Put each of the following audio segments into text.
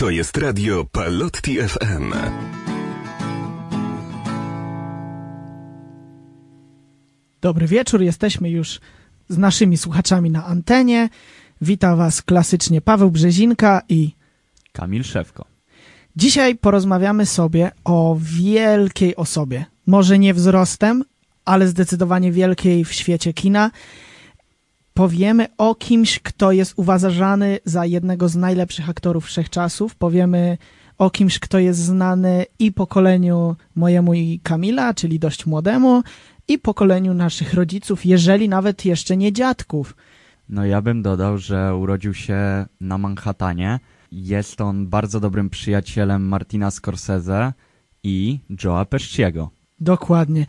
To jest radio Palotti FM. Dobry wieczór, jesteśmy już z naszymi słuchaczami na antenie. Witam Was klasycznie Paweł Brzezinka i Kamil Szewko. dzisiaj porozmawiamy sobie o wielkiej osobie. Może nie wzrostem, ale zdecydowanie wielkiej w świecie kina. Powiemy o kimś, kto jest uważany za jednego z najlepszych aktorów wszechczasów. Powiemy o kimś, kto jest znany i pokoleniu mojemu i Kamila, czyli dość młodemu, i pokoleniu naszych rodziców, jeżeli nawet jeszcze nie dziadków. No ja bym dodał, że urodził się na Manhattanie. Jest on bardzo dobrym przyjacielem Martina Scorsese i Joe'a Pesciego. Dokładnie.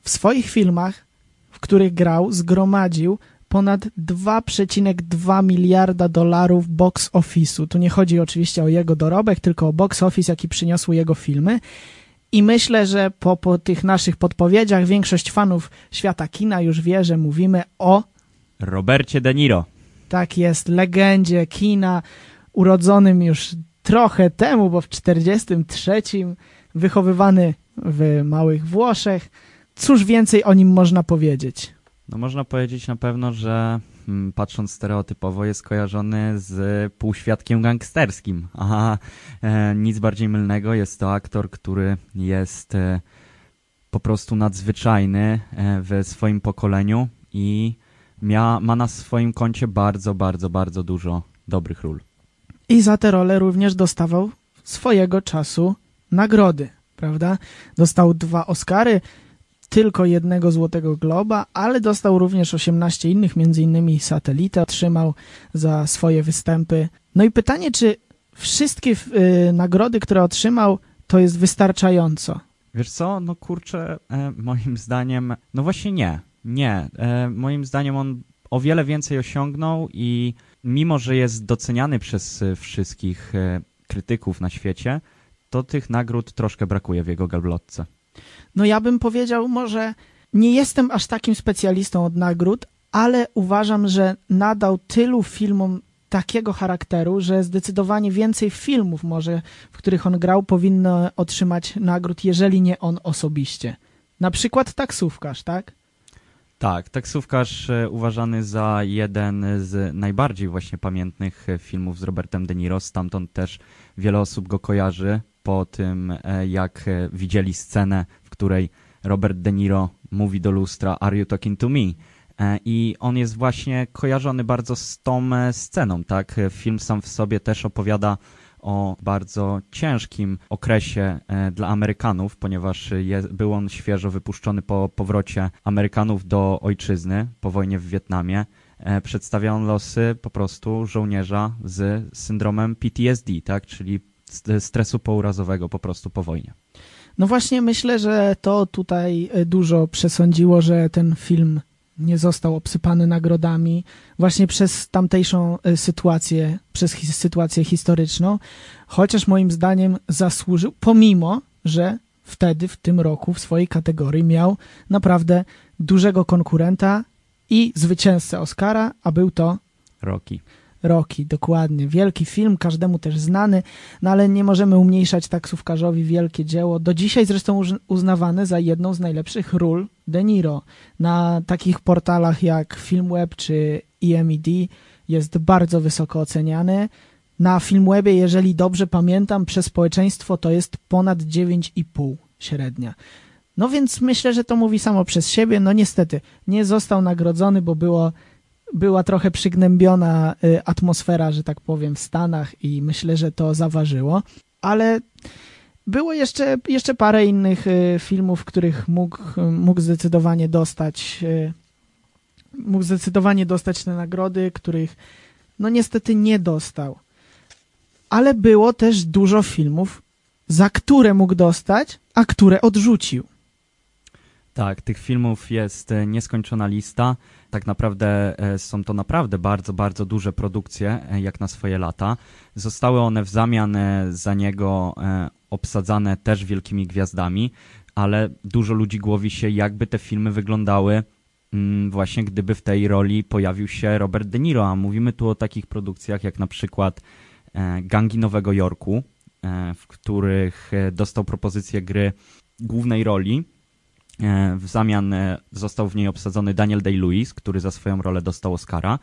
W swoich filmach, w których grał, zgromadził ponad 2,2 miliarda dolarów box office'u. Tu nie chodzi oczywiście o jego dorobek, tylko o box office, jaki przyniosły jego filmy. I myślę, że po, po tych naszych podpowiedziach większość fanów świata kina już wie, że mówimy o Robercie De Niro. tak jest, legendzie kina, urodzonym już trochę temu, bo w 43, wychowywany w Małych Włoszech. Cóż więcej o nim można powiedzieć? No można powiedzieć na pewno, że mm, patrząc stereotypowo jest kojarzony z półświadkiem gangsterskim. A e, nic bardziej mylnego, jest to aktor, który jest e, po prostu nadzwyczajny e, w swoim pokoleniu i mia, ma na swoim koncie bardzo, bardzo, bardzo dużo dobrych ról. I za tę rolę również dostawał swojego czasu nagrody, prawda? Dostał dwa Oscary, tylko jednego Złotego Globa, ale dostał również 18 innych, między innymi satelitę otrzymał za swoje występy. No i pytanie, czy wszystkie y, nagrody, które otrzymał, to jest wystarczająco? Wiesz co, no kurczę, e, moim zdaniem, no właśnie nie, nie. E, moim zdaniem on o wiele więcej osiągnął i mimo, że jest doceniany przez e, wszystkich e, krytyków na świecie, to tych nagród troszkę brakuje w jego gablotce. No ja bym powiedział, może nie jestem aż takim specjalistą od nagród, ale uważam, że nadał tylu filmom takiego charakteru, że zdecydowanie więcej filmów może, w których on grał, powinno otrzymać nagród, jeżeli nie on osobiście. Na przykład taksówkarz, tak? Tak, taksówkarz e, uważany za jeden z najbardziej właśnie pamiętnych e, filmów z Robertem De Niro, stamtąd też wiele osób go kojarzy po tym, e, jak e, widzieli scenę, w której Robert De Niro mówi do lustra Are you talking to me? E, I on jest właśnie kojarzony bardzo z tą sceną, tak? Film sam w sobie też opowiada o bardzo ciężkim okresie dla Amerykanów, ponieważ je, był on świeżo wypuszczony po powrocie Amerykanów do ojczyzny po wojnie w Wietnamie. Przedstawia on losy po prostu żołnierza z syndromem PTSD, tak? czyli stresu pourazowego po prostu po wojnie. No właśnie myślę, że to tutaj e, dużo przesądziło, że ten film nie został obsypany nagrodami właśnie przez tamtejszą e, sytuację, przez sytuację historyczną, chociaż moim zdaniem zasłużył, pomimo, że wtedy, w tym roku, w swojej kategorii miał naprawdę dużego konkurenta i zwycięzcę Oscara, a był to Rocky. Rocky, dokładnie. Wielki film, każdemu też znany, no ale nie możemy umniejszać taksówkarzowi wielkie dzieło. Do dzisiaj zresztą uznawane za jedną z najlepszych ról De Niro. Na takich portalach jak Filmweb czy IMDb jest bardzo wysoko oceniany. Na Filmwebie, jeżeli dobrze pamiętam, przez społeczeństwo to jest ponad 9,5 średnia. No więc myślę, że to mówi samo przez siebie. No niestety, nie został nagrodzony, bo było była trochę przygnębiona y, atmosfera, że tak powiem, w Stanach i myślę, że to zaważyło. Ale było jeszcze, jeszcze parę innych y, filmów, których mógł, mógł zdecydowanie dostać y, mógł zdecydowanie dostać te nagrody, których no niestety nie dostał. Ale było też dużo filmów, za które mógł dostać, a które odrzucił. Tak, tych filmów jest e, nieskończona lista. Tak naprawdę e, są to naprawdę bardzo, bardzo duże produkcje, e, jak na swoje lata. Zostały one w zamian za niego obsadzane też wielkimi gwiazdami, ale dużo ludzi głowi się, jakby te filmy wyglądały mm, właśnie gdyby w tej roli pojawił się Robert De Niro, a mówimy tu o takich produkcjach jak na przykład Gangi Nowego Jorku, w których dostał propozycję gry głównej roli. E, W zamian e, został w niej obsadzony Daniel Day-Lewis, który za swoją rolę dostał Oscara.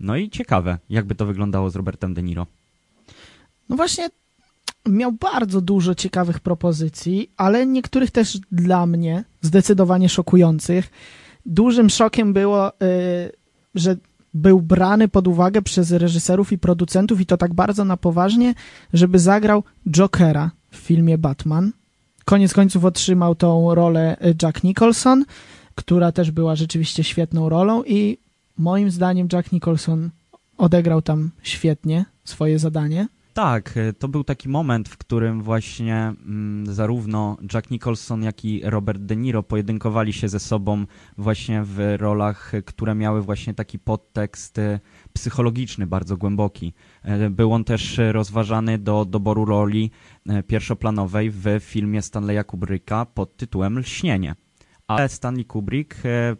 No i ciekawe, jakby to wyglądało z Robertem De Niro. No właśnie, miał bardzo dużo ciekawych propozycji, ale niektórych też dla mnie zdecydowanie szokujących. Dużym szokiem było, y, że był brany pod uwagę przez reżyserów i producentów i to tak bardzo na poważnie, żeby zagrał Jokera w filmie Batman. Koniec końców otrzymał tą rolę y, Jack Nicholson, która też była rzeczywiście świetną rolą i moim zdaniem Jack Nicholson odegrał tam świetnie swoje zadanie. Tak, e, to był taki moment, w którym właśnie mm, zarówno Jack Nicholson, jak i Robert De Niro pojedynkowali się ze sobą właśnie w rolach, które miały właśnie taki podtekst e, psychologiczny, bardzo głęboki. E, Był on też rozważany do doboru roli pierwszoplanowej w filmie Stanleya Kubricka pod tytułem Lśnienie. Ale Stanley Kubrick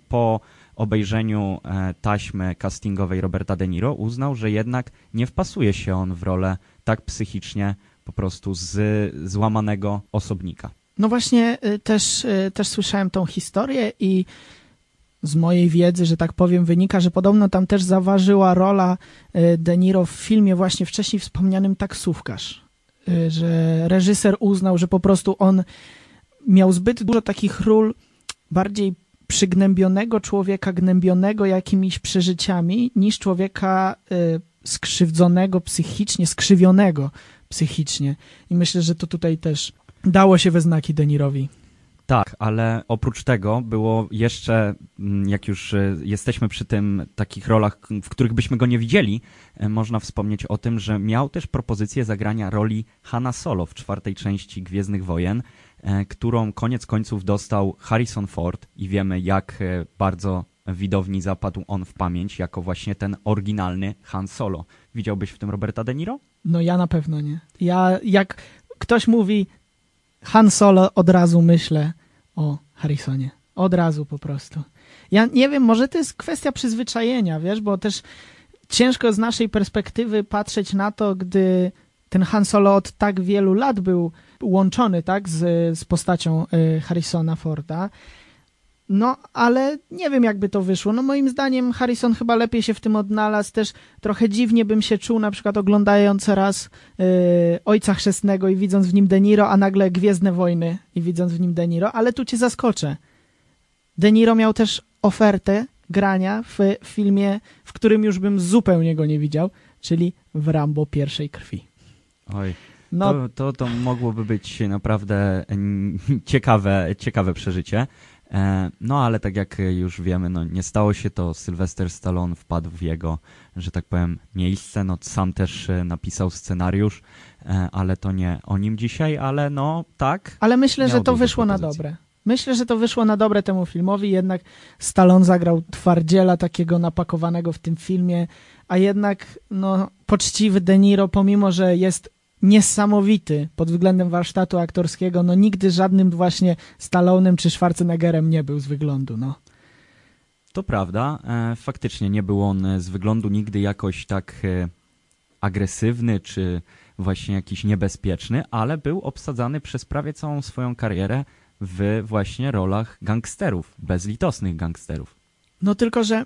po obejrzeniu taśmy castingowej Roberta De Niro uznał, że jednak nie wpasuje się on w rolę tak psychicznie po prostu z złamanego osobnika. No właśnie y, też, y, też słyszałem tą historię i z mojej wiedzy, że tak powiem, wynika, że podobno tam też zaważyła rola y, De Niro w filmie właśnie wcześniej wspomnianym Taksówkarz. Że reżyser uznał, że po prostu on miał zbyt dużo takich ról bardziej przygnębionego człowieka, gnębionego jakimiś przeżyciami, niż człowieka skrzywdzonego psychicznie, skrzywionego psychicznie. I myślę, że to tutaj też dało się we znaki Denirowi. Tak, ale oprócz tego było jeszcze, mm, jak już e, jesteśmy przy tym takich rolach, w których byśmy go nie widzieli, e, można wspomnieć o tym, że miał też propozycję zagrania roli Hanna Solo w czwartej części Gwiezdnych Wojen, e, którą koniec końców dostał Harrison Ford i wiemy jak bardzo widowni zapadł on w pamięć jako właśnie ten oryginalny Han Solo. Widziałbyś w tym Roberta De Niro? No ja na pewno nie. Ja, jak ktoś mówi Han Solo, od razu myślę o Harrisonie. Od razu po prostu. Ja nie wiem, może to jest kwestia przyzwyczajenia, wiesz, bo też ciężko z naszej perspektywy patrzeć na to, gdy ten Han Solo od tak wielu lat był łączony, tak, z, z postacią y, Harrisona Forda. No, ale nie wiem, jakby to wyszło. No, moim zdaniem Harrison chyba lepiej się w tym odnalazł. Też trochę dziwnie bym się czuł, na przykład oglądając raz y, Ojca Chrzestnego i widząc w nim De Niro, a nagle Gwiezdne Wojny i widząc w nim De Niro, ale tu cię zaskoczę. De Niro miał też ofertę grania w filmie, w którym już bym zupełnie go nie widział, czyli w Rambo pierwszej krwi. Oj, No, To, to, to mogłoby być naprawdę mm, ciekawe, ciekawe przeżycie. E, No ale tak jak już wiemy, no nie stało się to. Sylvester Stallone wpadł w jego, że tak powiem, miejsce. No sam też e, napisał scenariusz, e, ale to nie o nim dzisiaj, ale no tak. ale myślę, że to wyszło na dobre. Myślę, że to wyszło na dobre temu filmowi, jednak Stallone zagrał twardziela takiego napakowanego w tym filmie, a jednak no, poczciwy De Niro, pomimo że jest niesamowity pod względem warsztatu aktorskiego, no nigdy żadnym właśnie Stallonem czy Schwarzeneggerem nie był z wyglądu, no. To prawda. E, Faktycznie nie był on e, z wyglądu nigdy jakoś tak e, agresywny czy właśnie jakiś niebezpieczny, ale był obsadzany przez prawie całą swoją karierę w właśnie rolach gangsterów, bezlitosnych gangsterów. No tylko, że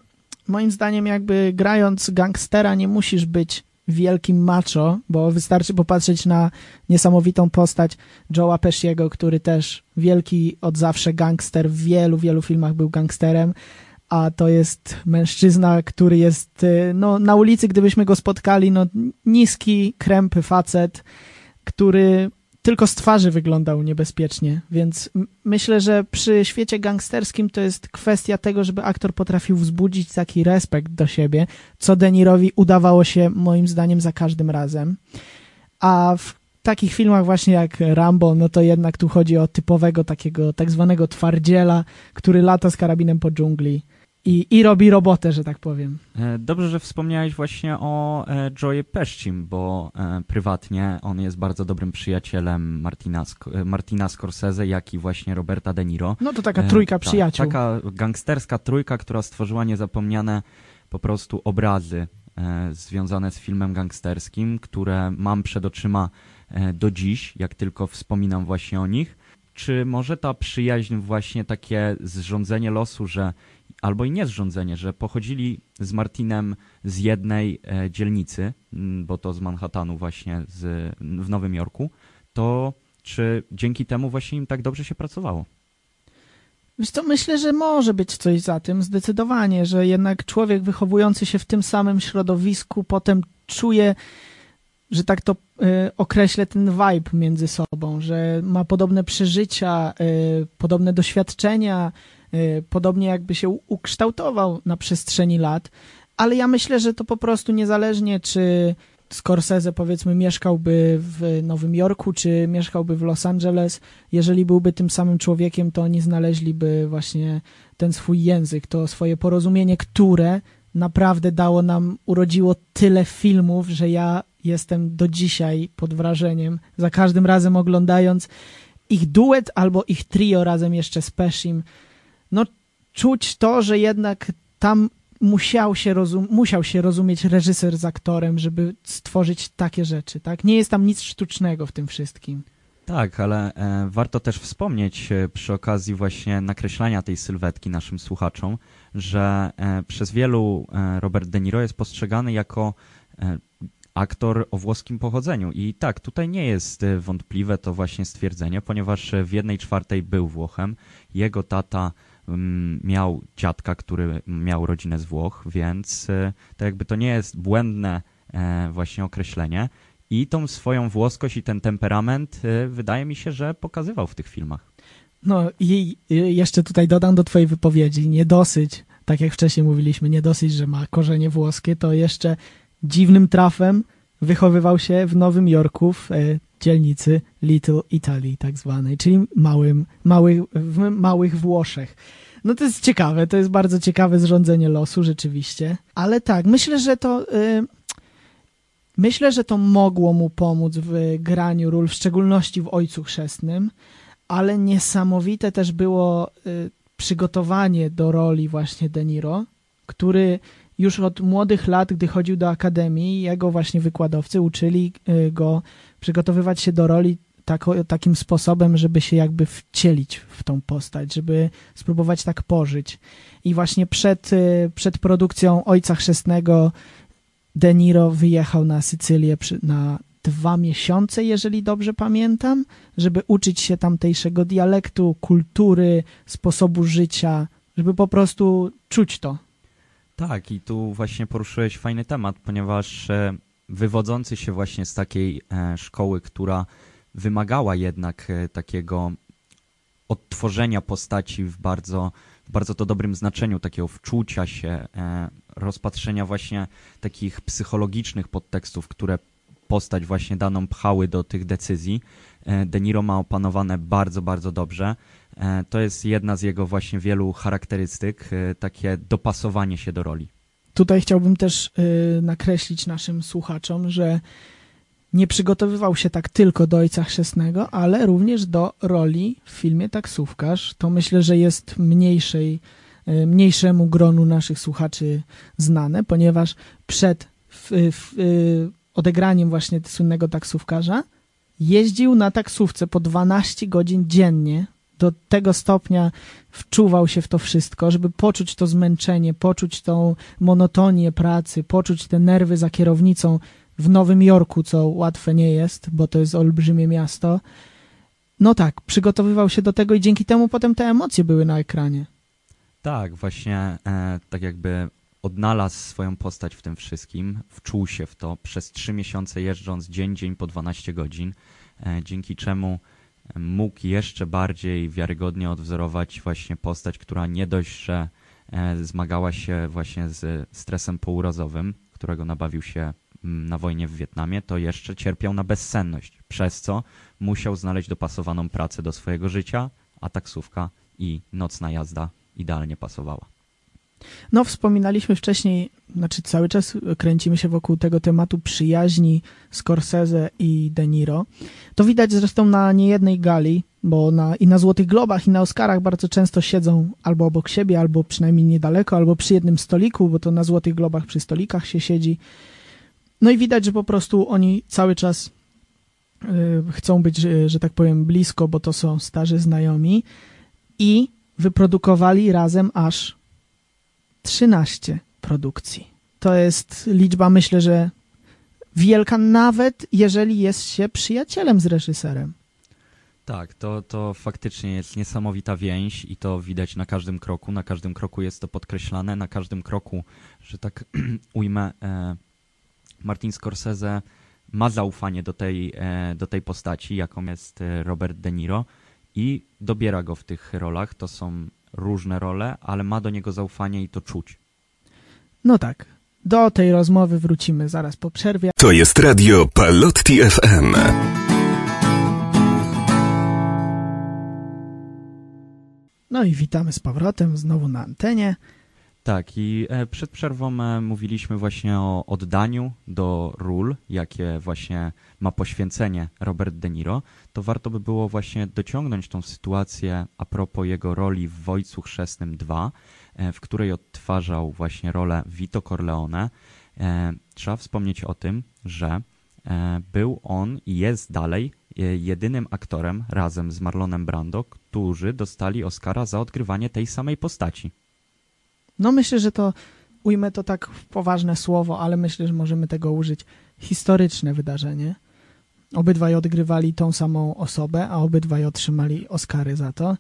moim zdaniem jakby grając gangstera nie musisz być wielkim macho, bo wystarczy popatrzeć na niesamowitą postać Joe'a Pesciego, który też wielki od zawsze gangster, w wielu, wielu filmach był gangsterem, a to jest mężczyzna, który jest y, no, na ulicy, gdybyśmy go spotkali, no niski, krępy facet, który tylko z twarzy wyglądał niebezpiecznie, więc myślę, że przy świecie gangsterskim to jest kwestia tego, żeby aktor potrafił wzbudzić taki respekt do siebie, co Denirowi udawało się moim zdaniem za każdym razem. A w takich filmach właśnie jak Rambo, no to jednak tu chodzi o typowego takiego tak zwanego twardziela, który lata z karabinem po dżungli i, i robi robotę, że tak powiem. E, Dobrze, że wspomniałeś właśnie o e, Joe Pescim, bo e, prywatnie on jest bardzo dobrym przyjacielem Martina, Martina Scorsese, jak i właśnie Roberta De Niro. No to taka trójka tak, przyjaciół. Taka gangsterska trójka, która stworzyła niezapomniane po prostu obrazy związane z filmem gangsterskim, które mam przed oczyma do dziś, jak tylko wspominam właśnie o nich. Czy może ta przyjaźń, właśnie takie zrządzenie losu, że albo i nie zrządzenie, że pochodzili z Martinem z jednej e, dzielnicy, bo to z Manhattanu właśnie z, w Nowym Jorku, to czy dzięki temu właśnie im tak dobrze się pracowało? Wiesz co, myślę, że może być coś za tym, zdecydowanie, że jednak człowiek wychowujący się w tym samym środowisku potem czuje, że tak to y, określę, ten vibe między sobą, że ma podobne przeżycia, y, podobne doświadczenia, podobnie jakby się ukształtował na przestrzeni lat, ale ja myślę, że to po prostu niezależnie, czy Scorsese powiedzmy mieszkałby w Nowym Jorku, czy mieszkałby w Los Angeles, jeżeli byłby tym samym człowiekiem, to oni znaleźliby właśnie ten swój język, to swoje porozumienie, które naprawdę dało nam, urodziło tyle filmów, że ja jestem do dzisiaj pod wrażeniem, za każdym razem oglądając ich duet albo ich trio razem jeszcze z Peshim, no czuć to, że jednak tam musiał się, musiał się rozumieć reżyser z aktorem, żeby stworzyć takie rzeczy, tak? Nie jest tam nic sztucznego w tym wszystkim. Tak, ale e, warto też wspomnieć e, przy okazji właśnie nakreślania tej sylwetki naszym słuchaczom, że e, przez wielu e, Robert De Niro jest postrzegany jako e, aktor o włoskim pochodzeniu. I tak, tutaj nie jest e, wątpliwe to właśnie stwierdzenie, ponieważ w jednej czwartej był Włochem. Jego tata miał dziadka, który miał rodzinę z Włoch, więc e, to jakby to nie jest błędne e, właśnie określenie. I tą swoją włoskość i ten temperament y, wydaje mi się, że pokazywał w tych filmach. No i jeszcze tutaj dodam do twojej wypowiedzi, nie dosyć, tak jak wcześniej mówiliśmy, nie dosyć, że ma korzenie włoskie, to jeszcze dziwnym trafem wychowywał się w Nowym Jorku, w e, dzielnicy Little Italy tak zwanej, czyli małym, małych, w małych Włoszech. No to jest ciekawe, to jest bardzo ciekawe zrządzenie losu rzeczywiście, ale tak, myślę, że to... Y, Myślę, że to mogło mu pomóc w graniu ról, w szczególności w Ojcu Chrzestnym, ale niesamowite też było y, przygotowanie do roli właśnie De Niro, który już od młodych lat, gdy chodził do akademii, jego właśnie wykładowcy uczyli y, go przygotowywać się do roli tako, takim sposobem, żeby się jakby wcielić w tą postać, żeby spróbować tak pożyć. I właśnie przed, y, przed produkcją Ojca Chrzestnego De Niro wyjechał na Sycylię przy, na dwa miesiące, jeżeli dobrze pamiętam, żeby uczyć się tamtejszego dialektu, kultury, sposobu życia, żeby po prostu czuć to. Tak, i tu właśnie poruszyłeś fajny temat, ponieważ e, wywodzący się właśnie z takiej e, szkoły, która wymagała jednak e, takiego odtworzenia postaci w bardzo, w bardzo to dobrym znaczeniu, takiego wczucia się, e, rozpatrzenia właśnie takich psychologicznych podtekstów, które postać właśnie daną pchały do tych decyzji. E, De Niro ma opanowane bardzo, bardzo dobrze. To jest jedna z jego właśnie wielu charakterystyk, takie dopasowanie się do roli. Tutaj chciałbym też y, nakreślić naszym słuchaczom, że nie przygotowywał się tak tylko do Ojca Chrzestnego, ale również do roli w filmie Taksówkarz. To myślę, że jest mniejszej, y, mniejszemu gronu naszych słuchaczy znane, ponieważ przed y, odegraniem właśnie słynnego taksówkarza jeździł na taksówce po 12 godzin dziennie. Do tego stopnia wczuwał się w to wszystko, żeby poczuć to zmęczenie, poczuć tą monotonię pracy, poczuć te nerwy za kierownicą w Nowym Jorku, co łatwe nie jest, bo to jest olbrzymie miasto. No tak, przygotowywał się do tego i dzięki temu potem te emocje były na ekranie. Tak, właśnie e, tak jakby odnalazł swoją postać w tym wszystkim, wczuł się w to przez trzy miesiące jeżdżąc dzień, dzień po 12 godzin, e, dzięki czemu mógł jeszcze bardziej wiarygodnie odwzorować właśnie postać, która nie dość, że e, zmagała się właśnie z stresem pourazowym, którego nabawił się na wojnie w Wietnamie, to jeszcze cierpiał na bezsenność, przez co musiał znaleźć dopasowaną pracę do swojego życia, a taksówka i nocna jazda idealnie pasowała. No, wspominaliśmy wcześniej, znaczy cały czas kręcimy się wokół tego tematu przyjaźni Scorsese i De Niro. To widać zresztą na niejednej gali, bo na, i na Złotych Globach, i na Oscarach bardzo często siedzą albo obok siebie, albo przynajmniej niedaleko, albo przy jednym stoliku, bo to na Złotych Globach przy stolikach się siedzi. No i widać, że po prostu oni cały czas y, chcą być, że, że tak powiem, blisko, bo to są starzy znajomi i wyprodukowali razem aż 13 produkcji. To jest liczba, myślę, że wielka, nawet jeżeli jest się przyjacielem z reżyserem. Tak, to, to faktycznie jest niesamowita więź i to widać na każdym kroku. Na każdym kroku jest to podkreślane, na każdym kroku, że tak ujmę, e, Martin Scorsese ma zaufanie do tej, e, do tej postaci, jaką jest e, Robert De Niro i dobiera go w tych rolach. To są różne role, ale ma do niego zaufanie i to czuć. No tak. Do tej rozmowy wrócimy zaraz po przerwie. To jest radio Palotti FM. No i witamy z powrotem znowu na antenie. Tak, i e, przed przerwą e, mówiliśmy właśnie o oddaniu do ról, jakie właśnie ma poświęcenie Robert De Niro. To warto by było właśnie dociągnąć tą sytuację a propos jego roli w Wojcu Chrzestnym 2, e, w której odtwarzał właśnie rolę Vito Corleone. Trzeba wspomnieć o tym, że był on i jest dalej jedynym aktorem razem z Marlonem Brando, którzy dostali Oscara za odgrywanie tej samej postaci. No myślę, że to ujmę to tak w poważne słowo, ale myślę, że możemy tego użyć. Historyczne wydarzenie. Obydwaj odgrywali tą samą osobę, a obydwaj otrzymali Oscary za to.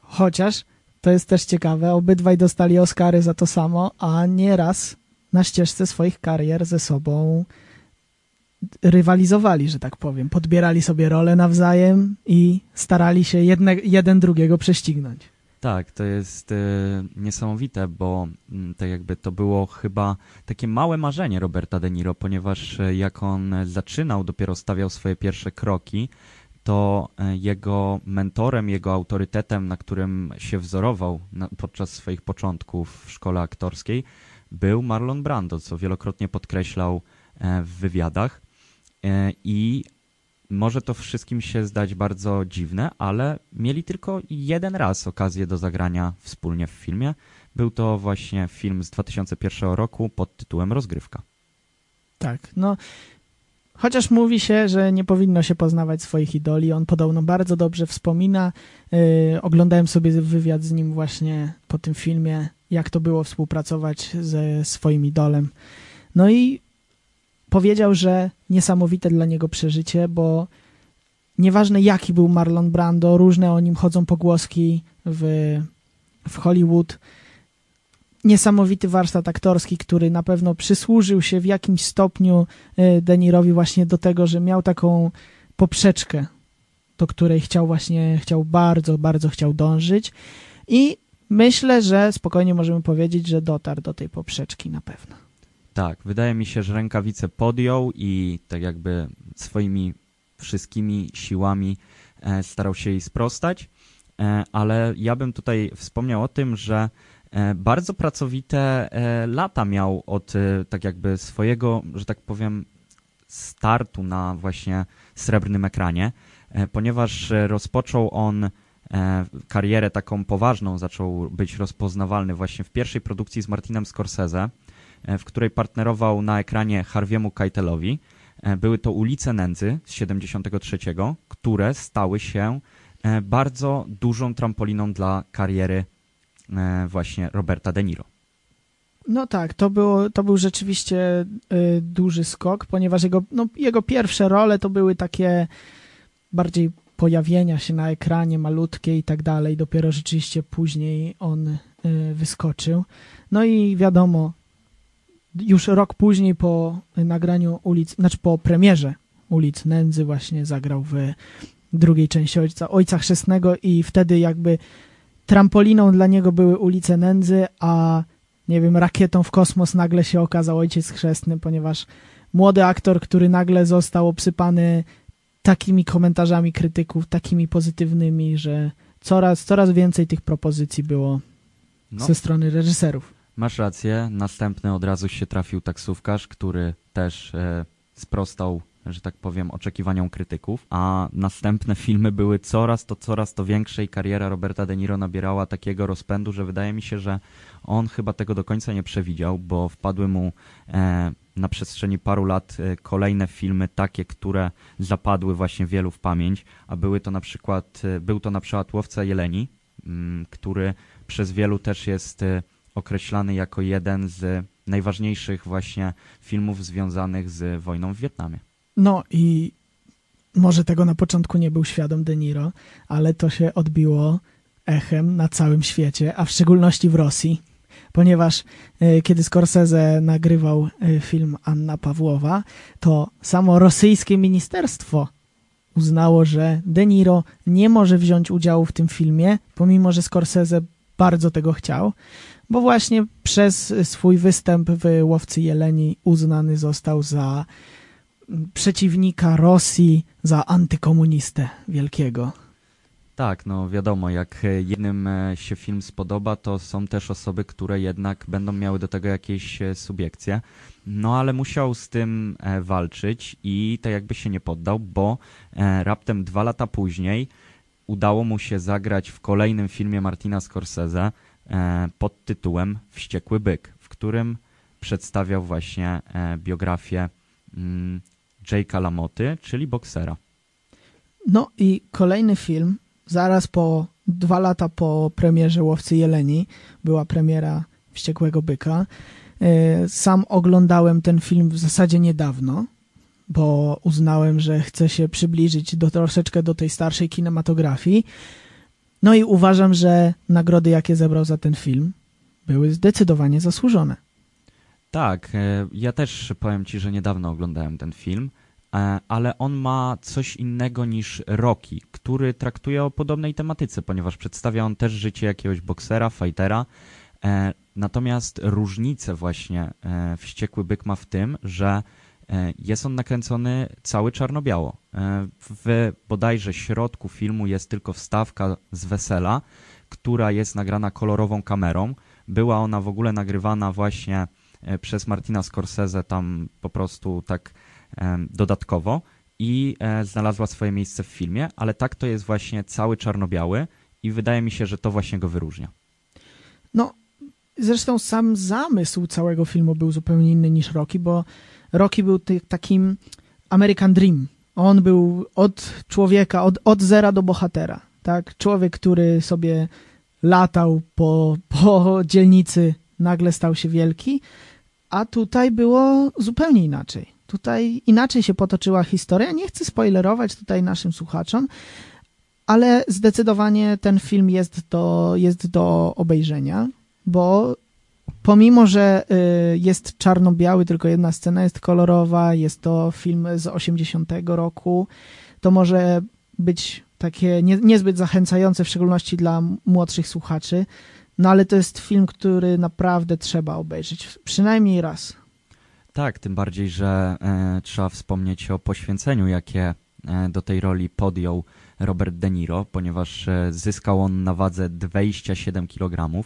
Chociaż to jest też ciekawe, obydwaj dostali Oscary za to samo, a nieraz na ścieżce swoich karier ze sobą rywalizowali, że tak powiem. Podbierali sobie role nawzajem i starali się jedne, jeden drugiego prześcignąć. Tak, to jest e, niesamowite, bo mm, tak jakby to było chyba takie małe marzenie Roberta De Niro, ponieważ e, jak on zaczynał, dopiero stawiał swoje pierwsze kroki, to e, jego mentorem, jego autorytetem, na którym się wzorował na, podczas swoich początków w szkole aktorskiej, był Marlon Brando, co wielokrotnie podkreślał w wywiadach. I może to wszystkim się zdać bardzo dziwne, ale mieli tylko jeden raz okazję do zagrania wspólnie w filmie. Był to właśnie film z 2001 roku pod tytułem Rozgrywka. Tak, no chociaż mówi się, że nie powinno się poznawać swoich idoli, on podobno bardzo dobrze wspomina. Yy, oglądałem sobie wywiad z nim właśnie po tym filmie, jak to było współpracować ze swoim idolem. No i powiedział, że niesamowite dla niego przeżycie, bo nieważne jaki był Marlon Brando, różne o nim chodzą pogłoski w, w Hollywood. Niesamowity warsztat aktorski, który na pewno przysłużył się w jakimś stopniu e, Denirowi właśnie do tego, że miał taką poprzeczkę, do której chciał właśnie, chciał bardzo, bardzo chciał dążyć i myślę, że spokojnie możemy powiedzieć, że dotarł do tej poprzeczki na pewno. Tak, wydaje mi się, że rękawice podjął i tak jakby swoimi wszystkimi siłami e, starał się jej sprostać, e, ale ja bym tutaj wspomniał o tym, że e, bardzo pracowite lata miał od tak jakby swojego, że tak powiem, startu na właśnie srebrnym ekranie, ponieważ rozpoczął on karierę taką poważną, zaczął być rozpoznawalny właśnie w pierwszej produkcji z Martinem Scorsese, w której partnerował na ekranie Harviemu Keitelowi. E, były to ulice Nędzy z 73, które stały się e, bardzo dużą trampoliną dla kariery e, właśnie Roberta De Niro. No tak, to, było, to był rzeczywiście duży skok, ponieważ jego, no, jego pierwsze role to były takie bardziej pojawienia się na ekranie malutkie i tak dalej. Dopiero rzeczywiście później on wyskoczył. No i wiadomo, już rok później po nagraniu ulic, znaczy po premierze ulic Nędzy właśnie zagrał w drugiej części Ojca, Ojca Chrzestnego i wtedy jakby trampoliną dla niego były ulice Nędzy, a nie wiem, rakietą w kosmos nagle się okazał Ojciec Chrzestny, ponieważ młody aktor, który nagle został obsypany takimi komentarzami krytyków, takimi pozytywnymi, że coraz, coraz więcej tych propozycji było No. ze strony reżyserów. Masz rację, następny od razu się trafił taksówkarz, który też e, sprostał, że tak powiem, oczekiwaniom krytyków, a następne filmy były coraz to, coraz to większe i kariera Roberta De Niro nabierała takiego rozpędu, że wydaje mi się, że on chyba tego do końca nie przewidział, bo wpadły mu e, na przestrzeni paru lat e, kolejne filmy takie, które zapadły właśnie wielu w pamięć, a były to na przykład, e, był to na przykład Łowca Jeleni, mm, który przez wielu też jest e, określany jako jeden z najważniejszych właśnie filmów związanych z wojną w Wietnamie. No i może tego na początku nie był świadom De Niro, ale to się odbiło echem na całym świecie, a w szczególności w Rosji, ponieważ e, kiedy Scorsese nagrywał e, film Anna Pawłowa, to samo rosyjskie ministerstwo uznało, że De Niro nie może wziąć udziału w tym filmie, pomimo że Scorsese bardzo tego chciał, bo właśnie przez swój występ w Łowcy Jeleni uznany został za przeciwnika Rosji, za antykomunistę wielkiego. Tak, no wiadomo, jak jednym e, się film spodoba, to są też osoby, które jednak będą miały do tego jakieś e, subiekcje. No ale musiał z tym e, walczyć i tak jakby się nie poddał, bo raptem dwa lata później udało mu się zagrać w kolejnym filmie Martina Scorsese pod tytułem Wściekły Byk, w którym przedstawiał właśnie e, biografię mm, Jake'a LaMoty, czyli boksera. No i kolejny film, zaraz po dwa lata po premierze Łowcy Jeleni, była premiera Wściekłego Byka. E, Sam oglądałem ten film w zasadzie niedawno, bo uznałem, że chcę się przybliżyć do, troszeczkę do tej starszej kinematografii. No i uważam, że nagrody, jakie zebrał za ten film, były zdecydowanie zasłużone. Tak, e, ja też powiem Ci, że niedawno oglądałem ten film, e, ale on ma coś innego niż Rocky, który traktuje o podobnej tematyce, ponieważ przedstawia on też życie jakiegoś boksera, fightera. E, Natomiast różnicę właśnie Wściekły Byk ma w tym, że jest on nakręcony cały czarno-biało. E, W bodajże środku filmu jest tylko wstawka z wesela, która jest nagrana kolorową kamerą. Była ona w ogóle nagrywana właśnie e, przez Martina Scorsese tam po prostu tak dodatkowo i e, znalazła swoje miejsce w filmie, ale tak to jest właśnie cały czarno-biały i wydaje mi się, że to właśnie go wyróżnia. No, zresztą sam zamysł całego filmu był zupełnie inny niż Rocky, bo Rocky był ty, takim American Dream. On był od człowieka, od, od zera do bohatera. Tak? Człowiek, który sobie latał po, po dzielnicy, nagle stał się wielki, a tutaj było zupełnie inaczej. Tutaj inaczej się potoczyła historia. Nie chcę spoilerować tutaj naszym słuchaczom, ale zdecydowanie ten film jest do, jest do obejrzenia, bo pomimo, że y, jest czarno-biały, tylko jedna scena jest kolorowa, jest to film z 80 roku, to może być takie nie, niezbyt zachęcające, w szczególności dla młodszych słuchaczy, no ale to jest film, który naprawdę trzeba obejrzeć, przynajmniej raz. Tak, tym bardziej, że e, trzeba wspomnieć o poświęceniu, jakie e, do tej roli podjął Robert De Niro, ponieważ e, zyskał on na wadze 27 kg.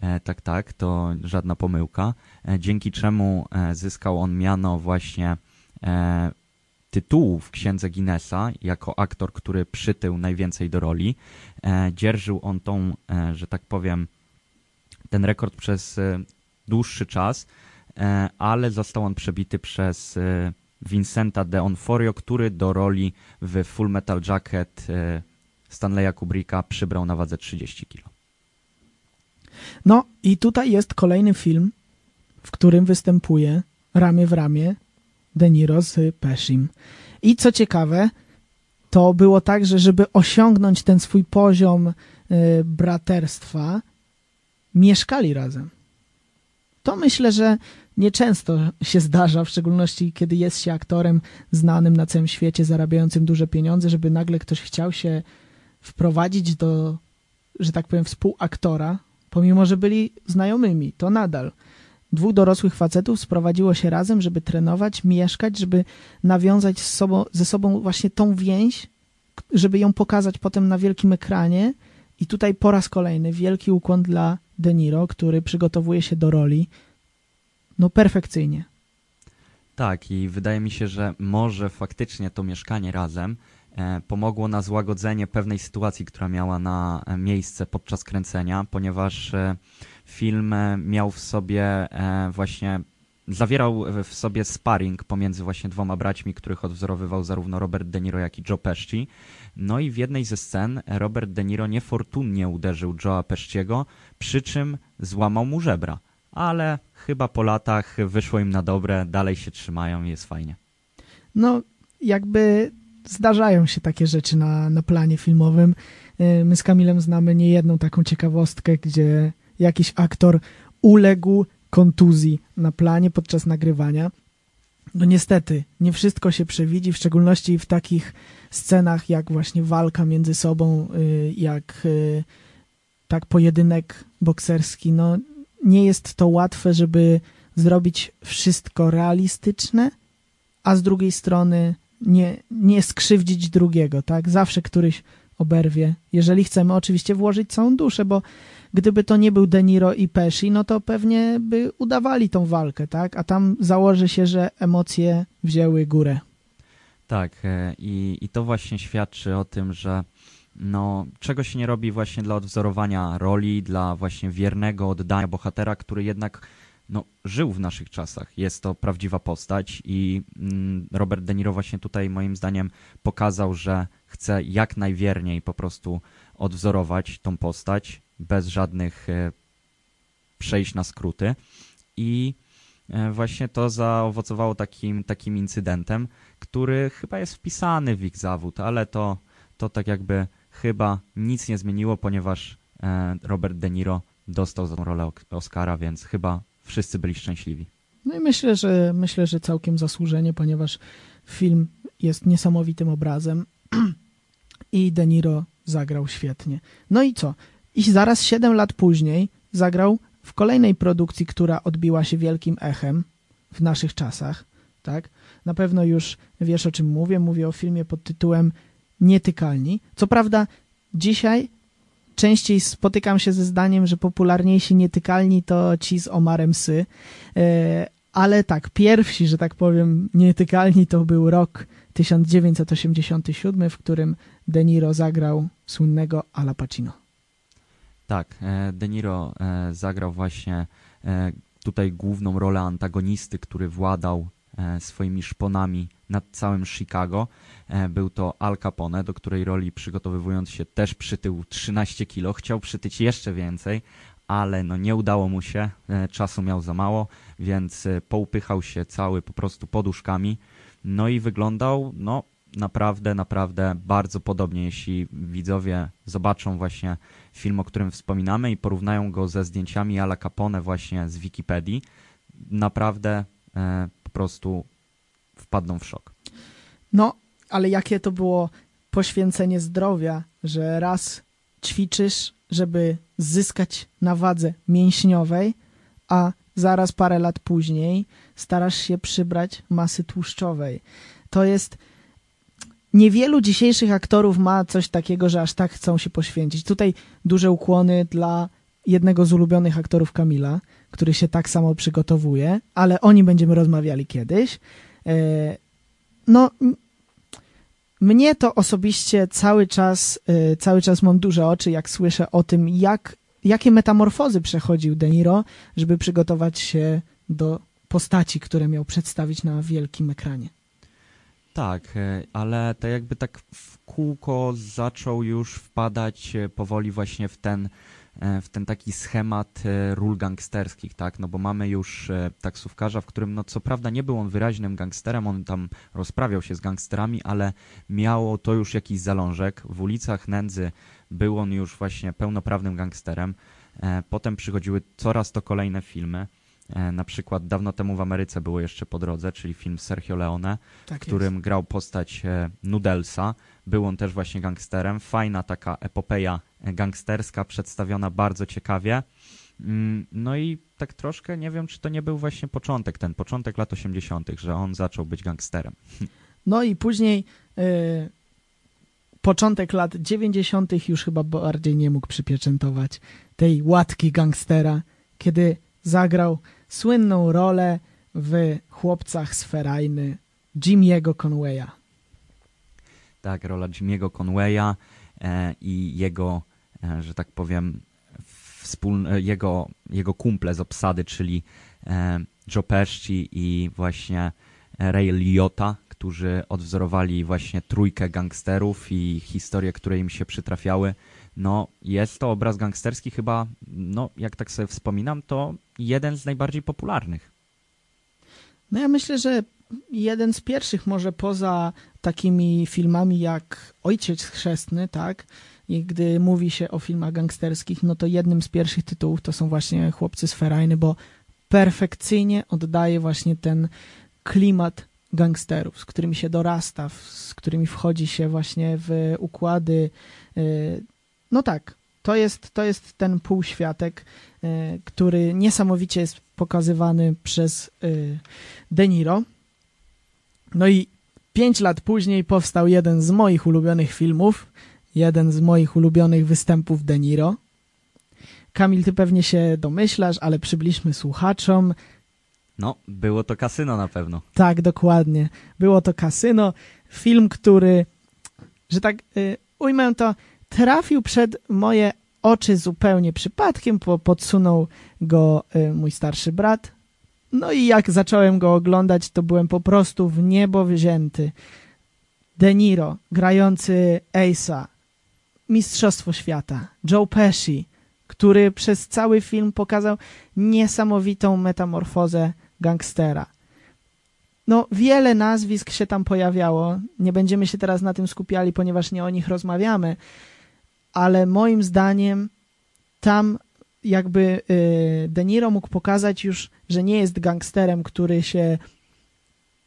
E, tak, tak, to żadna pomyłka. E, dzięki czemu e, zyskał on miano właśnie tytułu w księdze Guinnessa jako aktor, który przytył najwięcej do roli. Dzierżył on tą, że tak powiem, ten rekord przez dłuższy czas, ale został on przebity przez Vincenta de Onforio, który do roli w Full Metal Jacket Stanleya Kubricka przybrał na wadze 30 kg. No i tutaj jest kolejny film, w którym występuje ramię w ramię De Niro z Peshim. I co ciekawe, to było tak, że żeby osiągnąć ten swój poziom y, braterstwa, mieszkali razem. To myślę, że nieczęsto się zdarza, w szczególności kiedy jest się aktorem znanym na całym świecie, zarabiającym duże pieniądze, żeby nagle ktoś chciał się wprowadzić do, że tak powiem, współaktora, pomimo, że byli znajomymi, to nadal. Dwóch dorosłych facetów sprowadziło się razem, żeby trenować, mieszkać, żeby nawiązać sobą, ze sobą właśnie tą więź, żeby ją pokazać potem na wielkim ekranie. I tutaj po raz kolejny wielki ukłon dla De Niro, który przygotowuje się do roli no perfekcyjnie. Tak, i wydaje mi się, że może faktycznie to mieszkanie razem pomogło na złagodzenie pewnej sytuacji, która miała na e, miejsce podczas kręcenia, ponieważ e, film e, miał w sobie e, właśnie zawierał w sobie sparring pomiędzy właśnie dwoma braćmi, których odwzorowywał zarówno Robert De Niro, jak i Joe Pesci. No i w jednej ze scen Robert De Niro niefortunnie uderzył Joe'a Pesciego, przy czym złamał mu żebra. Ale chyba po latach wyszło im na dobre, dalej się trzymają i jest fajnie. No, jakby zdarzają się takie rzeczy na, na planie filmowym. Y, My z Kamilem znamy niejedną taką ciekawostkę, gdzie jakiś aktor uległ kontuzji na planie podczas nagrywania. No niestety, nie wszystko się przewidzi, w szczególności w takich scenach jak właśnie walka między sobą, y, jak y, tak pojedynek bokserski. No nie jest to łatwe, żeby zrobić wszystko realistyczne, a z drugiej strony nie, nie skrzywdzić drugiego, tak? Zawsze któryś oberwie, jeżeli chcemy oczywiście włożyć całą duszę, bo gdyby to nie był De Niro i Pesci, no to pewnie by udawali tą walkę, tak? A tam założy się, że emocje wzięły górę. Tak, e, i, i to właśnie świadczy o tym, że no, czego się nie robi właśnie dla odwzorowania roli, dla właśnie wiernego oddania bohatera, który jednak no, żył w naszych czasach. Jest to prawdziwa postać i mm, Robert De Niro właśnie tutaj moim zdaniem pokazał, że chce jak najwierniej po prostu odwzorować tą postać bez żadnych e, przejść na skróty i e, właśnie to zaowocowało takim, takim incydentem, który chyba jest wpisany w ich zawód, ale to, to tak jakby chyba nic nie zmieniło, ponieważ e, Robert De Niro dostał za rolę Oscara, więc chyba wszyscy byli szczęśliwi. No i myślę, że myślę, że całkiem zasłużenie, ponieważ film jest niesamowitym obrazem i De Niro zagrał świetnie. No i co? I zaraz 7 lat później zagrał w kolejnej produkcji, która odbiła się wielkim echem w naszych czasach, tak? Na pewno już wiesz o czym mówię. Mówię o filmie pod tytułem Nietykalni. Co prawda dzisiaj częściej spotykam się ze zdaniem, że popularniejsi nietykalni to ci z Omarem Sy, E, ale tak, pierwsi, że tak powiem, nietykalni to był rok 1987, w którym De Niro zagrał słynnego Ala Pacino. Tak, e, De Niro e, zagrał właśnie tutaj główną rolę antagonisty, który władał swoimi szponami nad całym Chicago. E, Był to Al Capone, do której roli przygotowywując się też przytył 13 kilo. Chciał przytyć jeszcze więcej, ale no nie udało mu się, e, czasu miał za mało, więc e, poupychał się cały po prostu poduszkami. No i wyglądał, no naprawdę, naprawdę bardzo podobnie, jeśli widzowie zobaczą właśnie film, o którym wspominamy i porównają go ze zdjęciami Ala Capone właśnie z Wikipedii, naprawdę e, po prostu wpadną w szok. No, ale jakie to było poświęcenie zdrowia, że raz ćwiczysz, żeby zyskać na wadze mięśniowej, a zaraz parę lat później starasz się przybrać masy tłuszczowej. To jest. Niewielu dzisiejszych aktorów ma coś takiego, że aż tak chcą się poświęcić. Tutaj duże ukłony dla jednego z ulubionych aktorów Kamila, który się tak samo przygotowuje, ale o nim będziemy rozmawiali kiedyś. E, No, mnie to osobiście cały czas, e, cały czas mam duże oczy, jak słyszę o tym, jak, jakie metamorfozy przechodził De Niro, żeby przygotować się do postaci, które miał przedstawić na wielkim ekranie. Tak, e, ale to jakby tak w kółko zaczął już wpadać e, powoli właśnie w ten, w ten taki schemat e, ról gangsterskich, tak? No bo mamy już e, taksówkarza, w którym no co prawda nie był on wyraźnym gangsterem, on tam rozprawiał się z gangsterami, ale miało to już jakiś zalążek. W ulicach nędzy był on już właśnie pełnoprawnym gangsterem. E, Potem przychodziły coraz to kolejne filmy. E, Na przykład dawno temu w Ameryce było jeszcze po drodze, czyli film Sergio Leone, Tak w którym grał postać e, Nudelsa. Był on też właśnie gangsterem. Fajna taka epopeja e, gangsterska, przedstawiona bardzo ciekawie. Mm, No i tak troszkę nie wiem, czy to nie był właśnie początek, ten początek lat 80., że on zaczął być gangsterem. No i później y, początek lat 90. już chyba bardziej nie mógł przypieczętować tej łatki gangstera, kiedy zagrał słynną rolę w Chłopcach z Ferajny Jimmy'ego Conwaya. Tak, rola Jimmy'ego Conwaya e, i jego, że tak powiem, wspólne, jego, jego kumple z obsady, czyli e, Joe Pesci i właśnie Ray Liotta, którzy odwzorowali właśnie trójkę gangsterów i historie, które im się przytrafiały. No, jest to obraz gangsterski chyba, no, jak tak sobie wspominam, to jeden z najbardziej popularnych. No ja myślę, że jeden z pierwszych może poza takimi filmami jak Ojciec Chrzestny, tak? I gdy mówi się o filmach gangsterskich, no to jednym z pierwszych tytułów to są właśnie Chłopcy z Ferajny, bo perfekcyjnie oddaje właśnie ten klimat gangsterów, z którymi się dorasta, z którymi wchodzi się właśnie w układy. Y, no tak, to jest, to jest ten półświatek, y, który niesamowicie jest pokazywany przez y, De Niro. No i pięć lat później powstał jeden z moich ulubionych filmów, jeden z moich ulubionych występów De Niro. Kamil, ty pewnie się domyślasz, ale przybliżmy słuchaczom. No, było to kasyno na pewno. Tak, dokładnie. Było to kasyno. Film, który, że tak y, ujmę to, trafił przed moje oczy zupełnie przypadkiem, bo podsunął go y, mój starszy brat. No i jak zacząłem go oglądać, to byłem po prostu w niebo wzięty. De Niro, grający Ace'a, Mistrzostwo Świata, Joe Pesci, który przez cały film pokazał niesamowitą metamorfozę gangstera. No, wiele nazwisk się tam pojawiało. Nie będziemy się teraz na tym skupiali, ponieważ nie o nich rozmawiamy, ale moim zdaniem tam jakby y, De Niro mógł pokazać już, że nie jest gangsterem, który się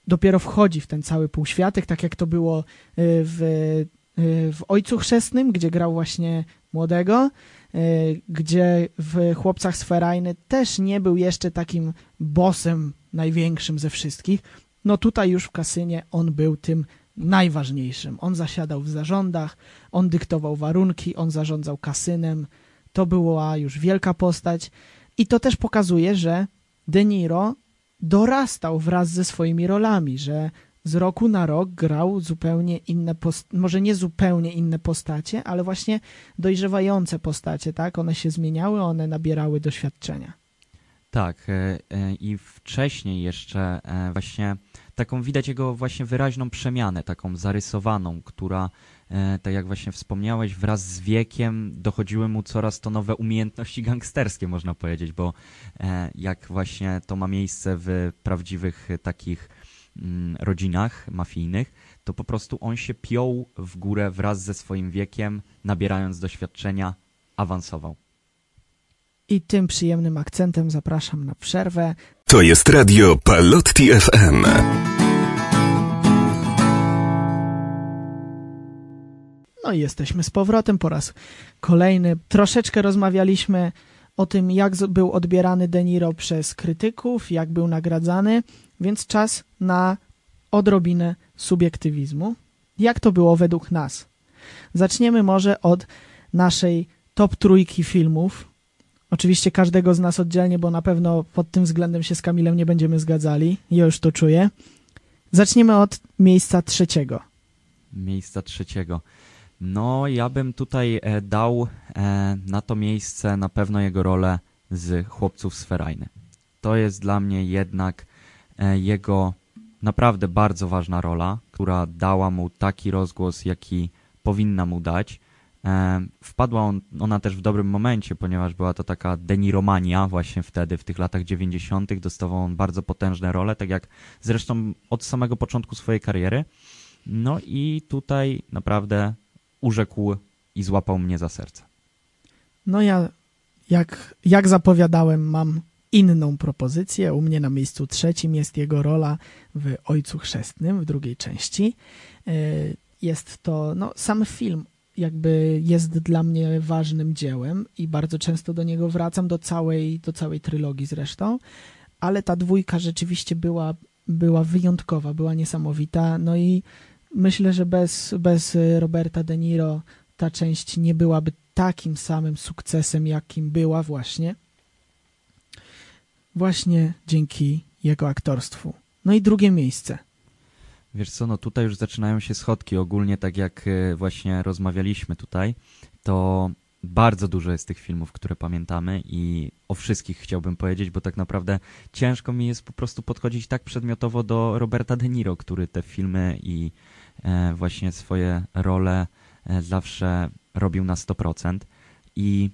dopiero wchodzi w ten cały półświatek, tak jak to było y, w, w Ojcu Chrzestnym, gdzie grał właśnie młodego, gdzie w Chłopcach z Ferajny też nie był jeszcze takim bossem największym ze wszystkich. No tutaj już w kasynie on był tym najważniejszym. On zasiadał w zarządach, on dyktował warunki, on zarządzał kasynem. To była już wielka postać i to też pokazuje, że De Niro dorastał wraz ze swoimi rolami, że z roku na rok grał zupełnie inne, może nie zupełnie inne postacie, ale właśnie dojrzewające postacie, tak? One się zmieniały, one nabierały doświadczenia. Tak, e, e, i wcześniej jeszcze e, właśnie taką widać jego właśnie wyraźną przemianę, taką zarysowaną, która, tak jak właśnie wspomniałeś, wraz z wiekiem dochodziły mu coraz to nowe umiejętności gangsterskie, można powiedzieć, bo jak właśnie to ma miejsce w prawdziwych takich rodzinach mafijnych, to po prostu on się piął w górę wraz ze swoim wiekiem, nabierając doświadczenia, awansował. I tym przyjemnym akcentem zapraszam na przerwę. To jest radio Palotti FM. No i jesteśmy z powrotem po raz kolejny. Troszeczkę rozmawialiśmy o tym, jak był odbierany De Niro przez krytyków, jak był nagradzany, więc czas na odrobinę subiektywizmu. Jak to było według nas? Zaczniemy może od naszej top trójki filmów, Oczywiście każdego z nas oddzielnie, bo na pewno pod tym względem się z Kamilem nie będziemy zgadzali. Ja już to czuję. Zaczniemy od miejsca trzeciego. Miejsca trzeciego. No, ja bym tutaj e, dał e, na to miejsce na pewno jego rolę z Chłopców z Ferajny. To jest dla mnie jednak jego naprawdę bardzo ważna rola, która dała mu taki rozgłos, jaki powinna mu dać. Wpadła on, ona też w dobrym momencie, ponieważ była to taka deniromania właśnie wtedy, w tych latach 90. Dostawał on bardzo potężne role, tak jak zresztą od samego początku swojej kariery. No i tutaj naprawdę urzekł i złapał mnie za serce. No ja, jak, jak zapowiadałem, mam inną propozycję. U mnie na miejscu trzecim jest jego rola w Ojcu Chrzestnym w drugiej części. E, jest to no, sam film jakby jest dla mnie ważnym dziełem i bardzo często do niego wracam, do całej, do całej trylogii zresztą, ale ta dwójka rzeczywiście była, była wyjątkowa, była niesamowita, no i myślę, że bez, bez Roberta De Niro ta część nie byłaby takim samym sukcesem, jakim była właśnie. Właśnie dzięki jego aktorstwu. No i drugie miejsce. Wiesz co, no tutaj już zaczynają się schodki. Ogólnie tak jak e, właśnie rozmawialiśmy tutaj, to bardzo dużo jest tych filmów, które pamiętamy i o wszystkich chciałbym powiedzieć, bo tak naprawdę ciężko mi jest po prostu podchodzić tak przedmiotowo do Roberta De Niro, który te filmy i e, właśnie swoje role e, zawsze robił na 100% i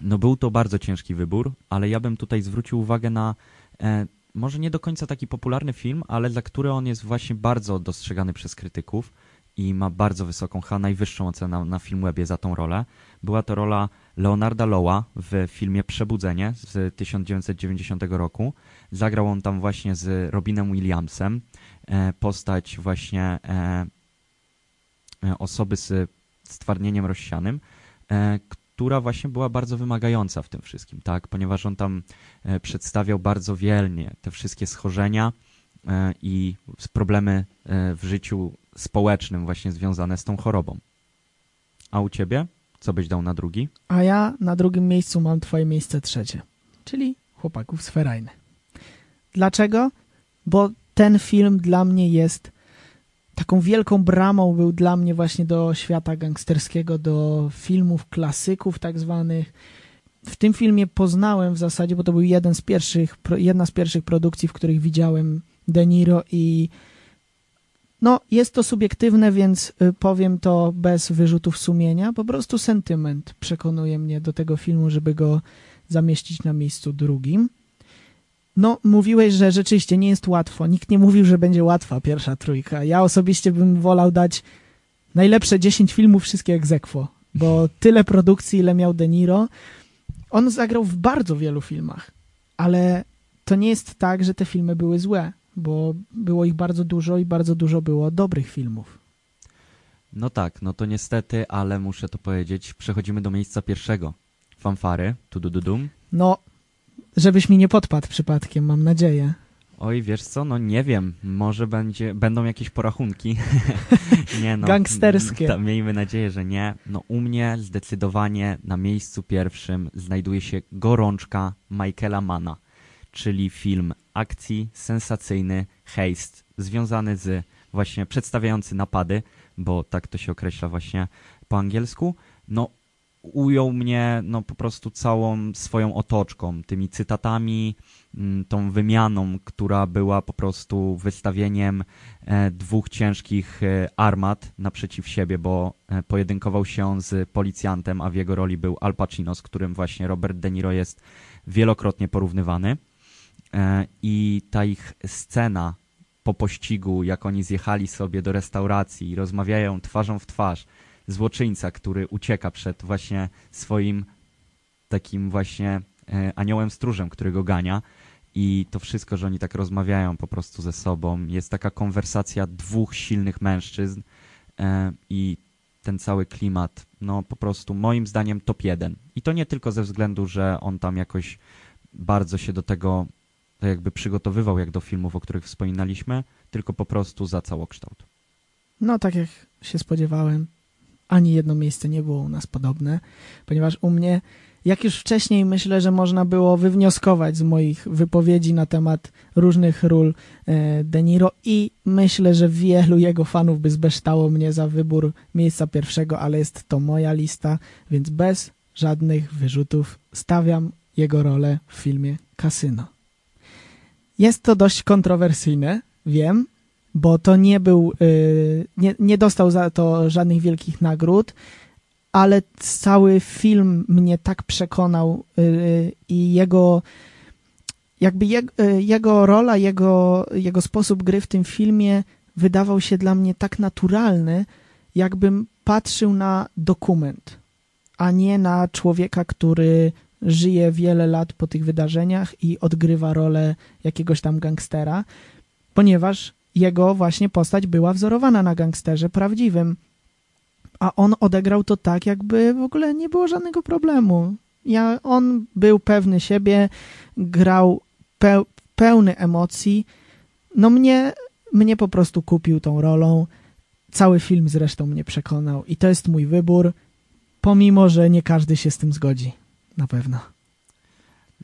no był to bardzo ciężki wybór, ale ja bym tutaj zwrócił uwagę na e, może nie do końca taki popularny film, ale za który on jest właśnie bardzo dostrzegany przez krytyków i ma bardzo wysoką, chyba najwyższą ocenę na, Filmwebie za tą rolę. Była to rola Leonarda Lowa w filmie Przebudzenie z 1990 roku. Zagrał on tam właśnie z Robinem Williamsem e, postać właśnie e, e, osoby z stwardnieniem rozsianym, która właśnie była bardzo wymagająca w tym wszystkim, tak? Ponieważ on tam e, przedstawiał bardzo wielnie te wszystkie schorzenia e, i problemy e, w życiu społecznym właśnie związane z tą chorobą. A u ciebie? Co byś dał na drugi? A ja na drugim miejscu mam twoje miejsce trzecie, czyli Chłopaków z Ferajny. Dlaczego? Bo ten film dla mnie jest taką wielką bramą był dla mnie właśnie do świata gangsterskiego, do filmów klasyków tak zwanych. W tym filmie poznałem w zasadzie, bo to był jeden z pierwszych, jedna z pierwszych produkcji, w których widziałem De Niro i no, jest to subiektywne, więc y, powiem to bez wyrzutów sumienia. Po prostu sentyment przekonuje mnie do tego filmu, żeby go zamieścić na miejscu drugim. No, mówiłeś, że rzeczywiście nie jest łatwo. Nikt nie mówił, że będzie łatwa pierwsza trójka. Ja osobiście bym wolał dać najlepsze 10 filmów, wszystkie egzekwo, bo tyle produkcji, ile miał De Niro. On zagrał w bardzo wielu filmach, ale to nie jest tak, że te filmy były złe, bo było ich bardzo dużo i bardzo dużo było dobrych filmów. No tak, no to niestety, ale muszę to powiedzieć, przechodzimy do miejsca pierwszego. Fanfary, tu du, du dum. No, Żebyś mi nie podpadł przypadkiem, mam nadzieję. Oj, wiesz co, no nie wiem, może będzie, będą jakieś porachunki. nie no. Gangsterskie. Ta, miejmy nadzieję, że nie. No u mnie zdecydowanie na miejscu pierwszym znajduje się Gorączka Michaela Mana, czyli film akcji sensacyjny, heist, związany z właśnie przedstawiający napady, bo tak to się określa właśnie po angielsku. No ujął mnie no, po prostu całą swoją otoczką, tymi cytatami, mm, tą wymianą, która była po prostu wystawieniem e, dwóch ciężkich e, armat naprzeciw siebie, bo e, pojedynkował się z policjantem, a w jego roli był Al Pacino, z którym właśnie Robert De Niro jest wielokrotnie porównywany. I ta ich scena po pościgu, jak oni zjechali sobie do restauracji i rozmawiają twarzą w twarz, złoczyńca, który ucieka przed właśnie swoim takim właśnie e, aniołem stróżem, który go gania. I to wszystko, że oni tak rozmawiają po prostu ze sobą. Jest taka konwersacja dwóch silnych mężczyzn e, i ten cały klimat, no po prostu moim zdaniem top jeden. I to nie tylko ze względu, że on tam jakoś bardzo się do tego tak jakby przygotowywał, jak do filmów, o których wspominaliśmy, tylko po prostu za całokształt. No tak jak się spodziewałem, ani jedno miejsce nie było u nas podobne, ponieważ u mnie, jak już wcześniej myślę, że można było wywnioskować z moich wypowiedzi na temat różnych ról e, De Niro i myślę, że wielu jego fanów by zbeształo mnie za wybór miejsca pierwszego, ale jest to moja lista, więc bez żadnych wyrzutów stawiam jego rolę w filmie Kasyno. Jest to dość kontrowersyjne, wiem, bo to nie był, y, nie, nie dostał za to żadnych wielkich nagród, ale cały film mnie tak przekonał y, i jego jakby y, jego rola, jego, jego sposób gry w tym filmie wydawał się dla mnie tak naturalny, jakbym patrzył na dokument, a nie na człowieka, który żyje wiele lat po tych wydarzeniach i odgrywa rolę jakiegoś tam gangstera, ponieważ jego właśnie postać była wzorowana na gangsterze prawdziwym. A on odegrał to tak, jakby w ogóle nie było żadnego problemu. Ja, on był pewny siebie, grał pe pełny emocji. No mnie, mnie po prostu kupił tą rolą cały film zresztą mnie przekonał i to jest mój wybór, pomimo, że nie każdy się z tym zgodzi. Na pewno.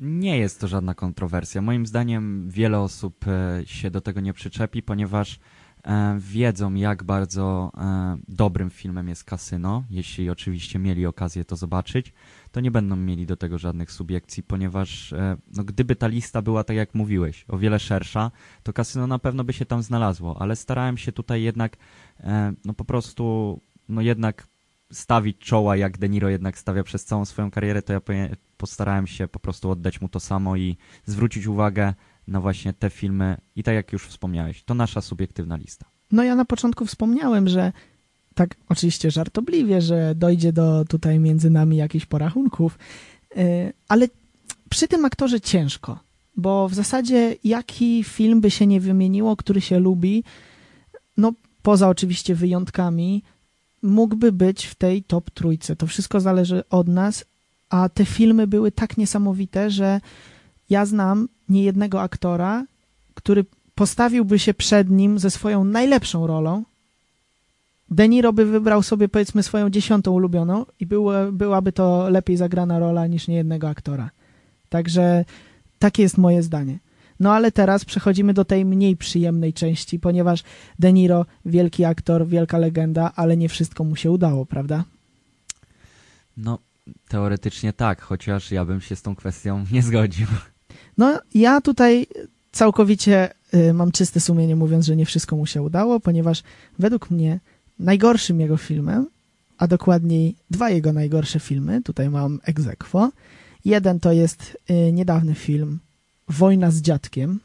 Nie jest to żadna kontrowersja. Moim zdaniem wiele osób e, się do tego nie przyczepi, ponieważ e, wiedzą, jak bardzo e, dobrym filmem jest Kasyno. Jeśli oczywiście mieli okazję to zobaczyć, to nie będą mieli do tego żadnych subiekcji, ponieważ no, gdyby ta lista była, tak jak mówiłeś, o wiele szersza, to Kasyno na pewno by się tam znalazło, ale starałem się tutaj jednak no po prostu no jednak stawić czoła, jak De Niro jednak stawia przez całą swoją karierę, to ja postarałem się po prostu oddać mu to samo i zwrócić uwagę na właśnie te filmy i tak jak już wspomniałeś, to nasza subiektywna lista. No ja na początku wspomniałem, że tak oczywiście żartobliwie, że dojdzie do tutaj między nami jakichś porachunków, yy, ale przy tym aktorze ciężko, bo w zasadzie jaki film by się nie wymieniło, który się lubi, no poza oczywiście wyjątkami, mógłby być w tej top trójce. To wszystko zależy od nas, a te filmy były tak niesamowite, że ja znam niejednego aktora, który postawiłby się przed nim ze swoją najlepszą rolą. De Niro by wybrał sobie powiedzmy swoją dziesiątą ulubioną i było, byłaby to lepiej zagrana rola niż niejednego aktora. Także takie jest moje zdanie. No ale teraz przechodzimy do tej mniej przyjemnej części, ponieważ De Niro, wielki aktor, wielka legenda, ale nie wszystko mu się udało, prawda? No, teoretycznie tak, chociaż ja bym się z tą kwestią nie zgodził. No, ja tutaj całkowicie y, mam czyste sumienie mówiąc, że nie wszystko mu się udało, ponieważ według mnie najgorszym jego filmem, a dokładniej dwa jego najgorsze filmy, tutaj mam egzekwo. Jeden to jest y, niedawny film Wojna z dziadkiem.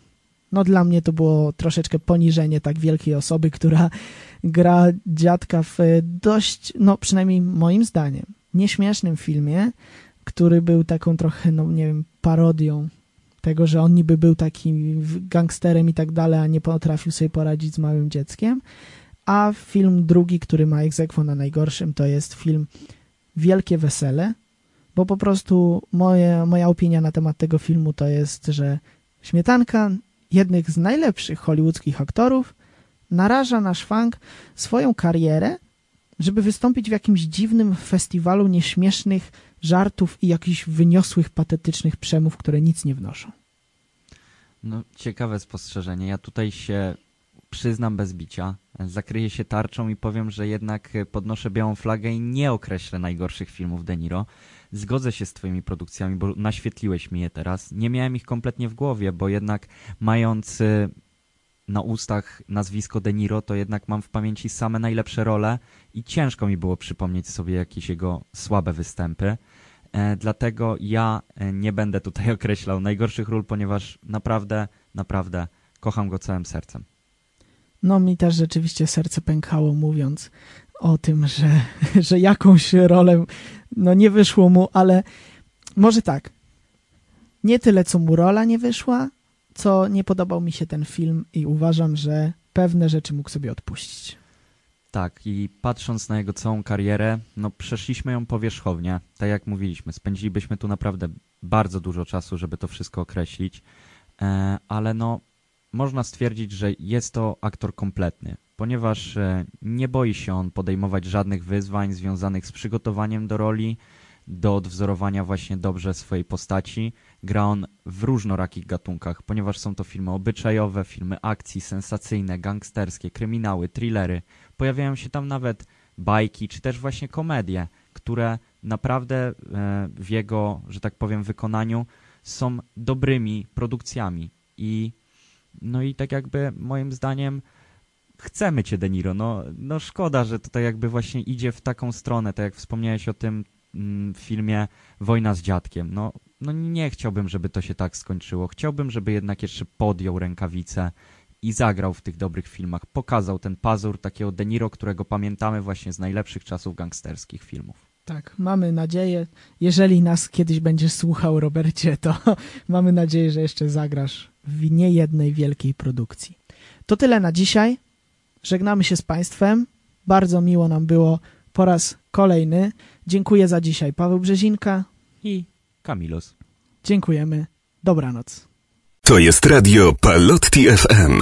No dla mnie to było troszeczkę poniżenie tak wielkiej osoby, która gra dziadka w dość, no przynajmniej moim zdaniem, nieśmiesznym filmie, który był taką trochę, no nie wiem, parodią tego, że on niby był takim gangsterem i tak dalej, a nie potrafił sobie poradzić z małym dzieckiem. A film drugi, który ma egzekwo na najgorszym, to jest film Wielkie Wesele, bo po prostu moje, moja opinia na temat tego filmu to jest, że Śmietanka, jednych z najlepszych hollywoodzkich aktorów, naraża na szwank swoją karierę, żeby wystąpić w jakimś dziwnym festiwalu nieśmiesznych żartów i jakichś wyniosłych, patetycznych przemów, które nic nie wnoszą. No, ciekawe spostrzeżenie. Ja tutaj się przyznam bez bicia, zakryję się tarczą i powiem, że jednak podnoszę białą flagę i nie określę najgorszych filmów De Niro. Zgodzę się z twoimi produkcjami, bo naświetliłeś mi je teraz. Nie miałem ich kompletnie w głowie, bo jednak mając y, na ustach nazwisko De Niro, to jednak mam w pamięci same najlepsze role i ciężko mi było przypomnieć sobie jakieś jego słabe występy. E, dlatego ja e, nie będę tutaj określał najgorszych ról, ponieważ naprawdę, naprawdę kocham go całym sercem. No mi też rzeczywiście serce pękało mówiąc o tym, że, że jakąś rolę no nie wyszło mu, ale może tak. Nie tyle, co mu rola nie wyszła, co nie podobał mi się ten film i uważam, że pewne rzeczy mógł sobie odpuścić. Tak, i patrząc na jego całą karierę, no przeszliśmy ją powierzchownie, tak jak mówiliśmy, spędzilibyśmy tu naprawdę bardzo dużo czasu, żeby to wszystko określić, e, ale no można stwierdzić, że jest to aktor kompletny, ponieważ e, nie boi się on podejmować żadnych wyzwań związanych z przygotowaniem do roli, do odwzorowania właśnie dobrze swojej postaci. Gra on w różnorakich gatunkach, ponieważ są to filmy obyczajowe, filmy akcji, sensacyjne, gangsterskie, kryminały, thrillery. Pojawiają się tam nawet bajki, czy też właśnie komedie, które naprawdę e, w jego, że tak powiem, wykonaniu są dobrymi produkcjami. I no i tak jakby moim zdaniem chcemy cię, Deniro. No, no szkoda, że to tak jakby właśnie idzie w taką stronę, tak jak wspomniałeś o tym mm, filmie Wojna z dziadkiem. No, no nie chciałbym, żeby to się tak skończyło. Chciałbym, żeby jednak jeszcze podjął rękawice i zagrał w tych dobrych filmach. Pokazał ten pazur takiego Deniro, którego pamiętamy właśnie z najlepszych czasów gangsterskich filmów. Tak, mamy nadzieję, jeżeli nas kiedyś będziesz słuchał, Robercie, to mamy nadzieję, że jeszcze zagrasz w niejednej wielkiej produkcji. To tyle na dzisiaj. Żegnamy się z Państwem. Bardzo miło nam było po raz kolejny. Dziękuję za dzisiaj Paweł Brzezinka i Kamilos. Dziękujemy. Dobranoc. To jest radio Palotti FM.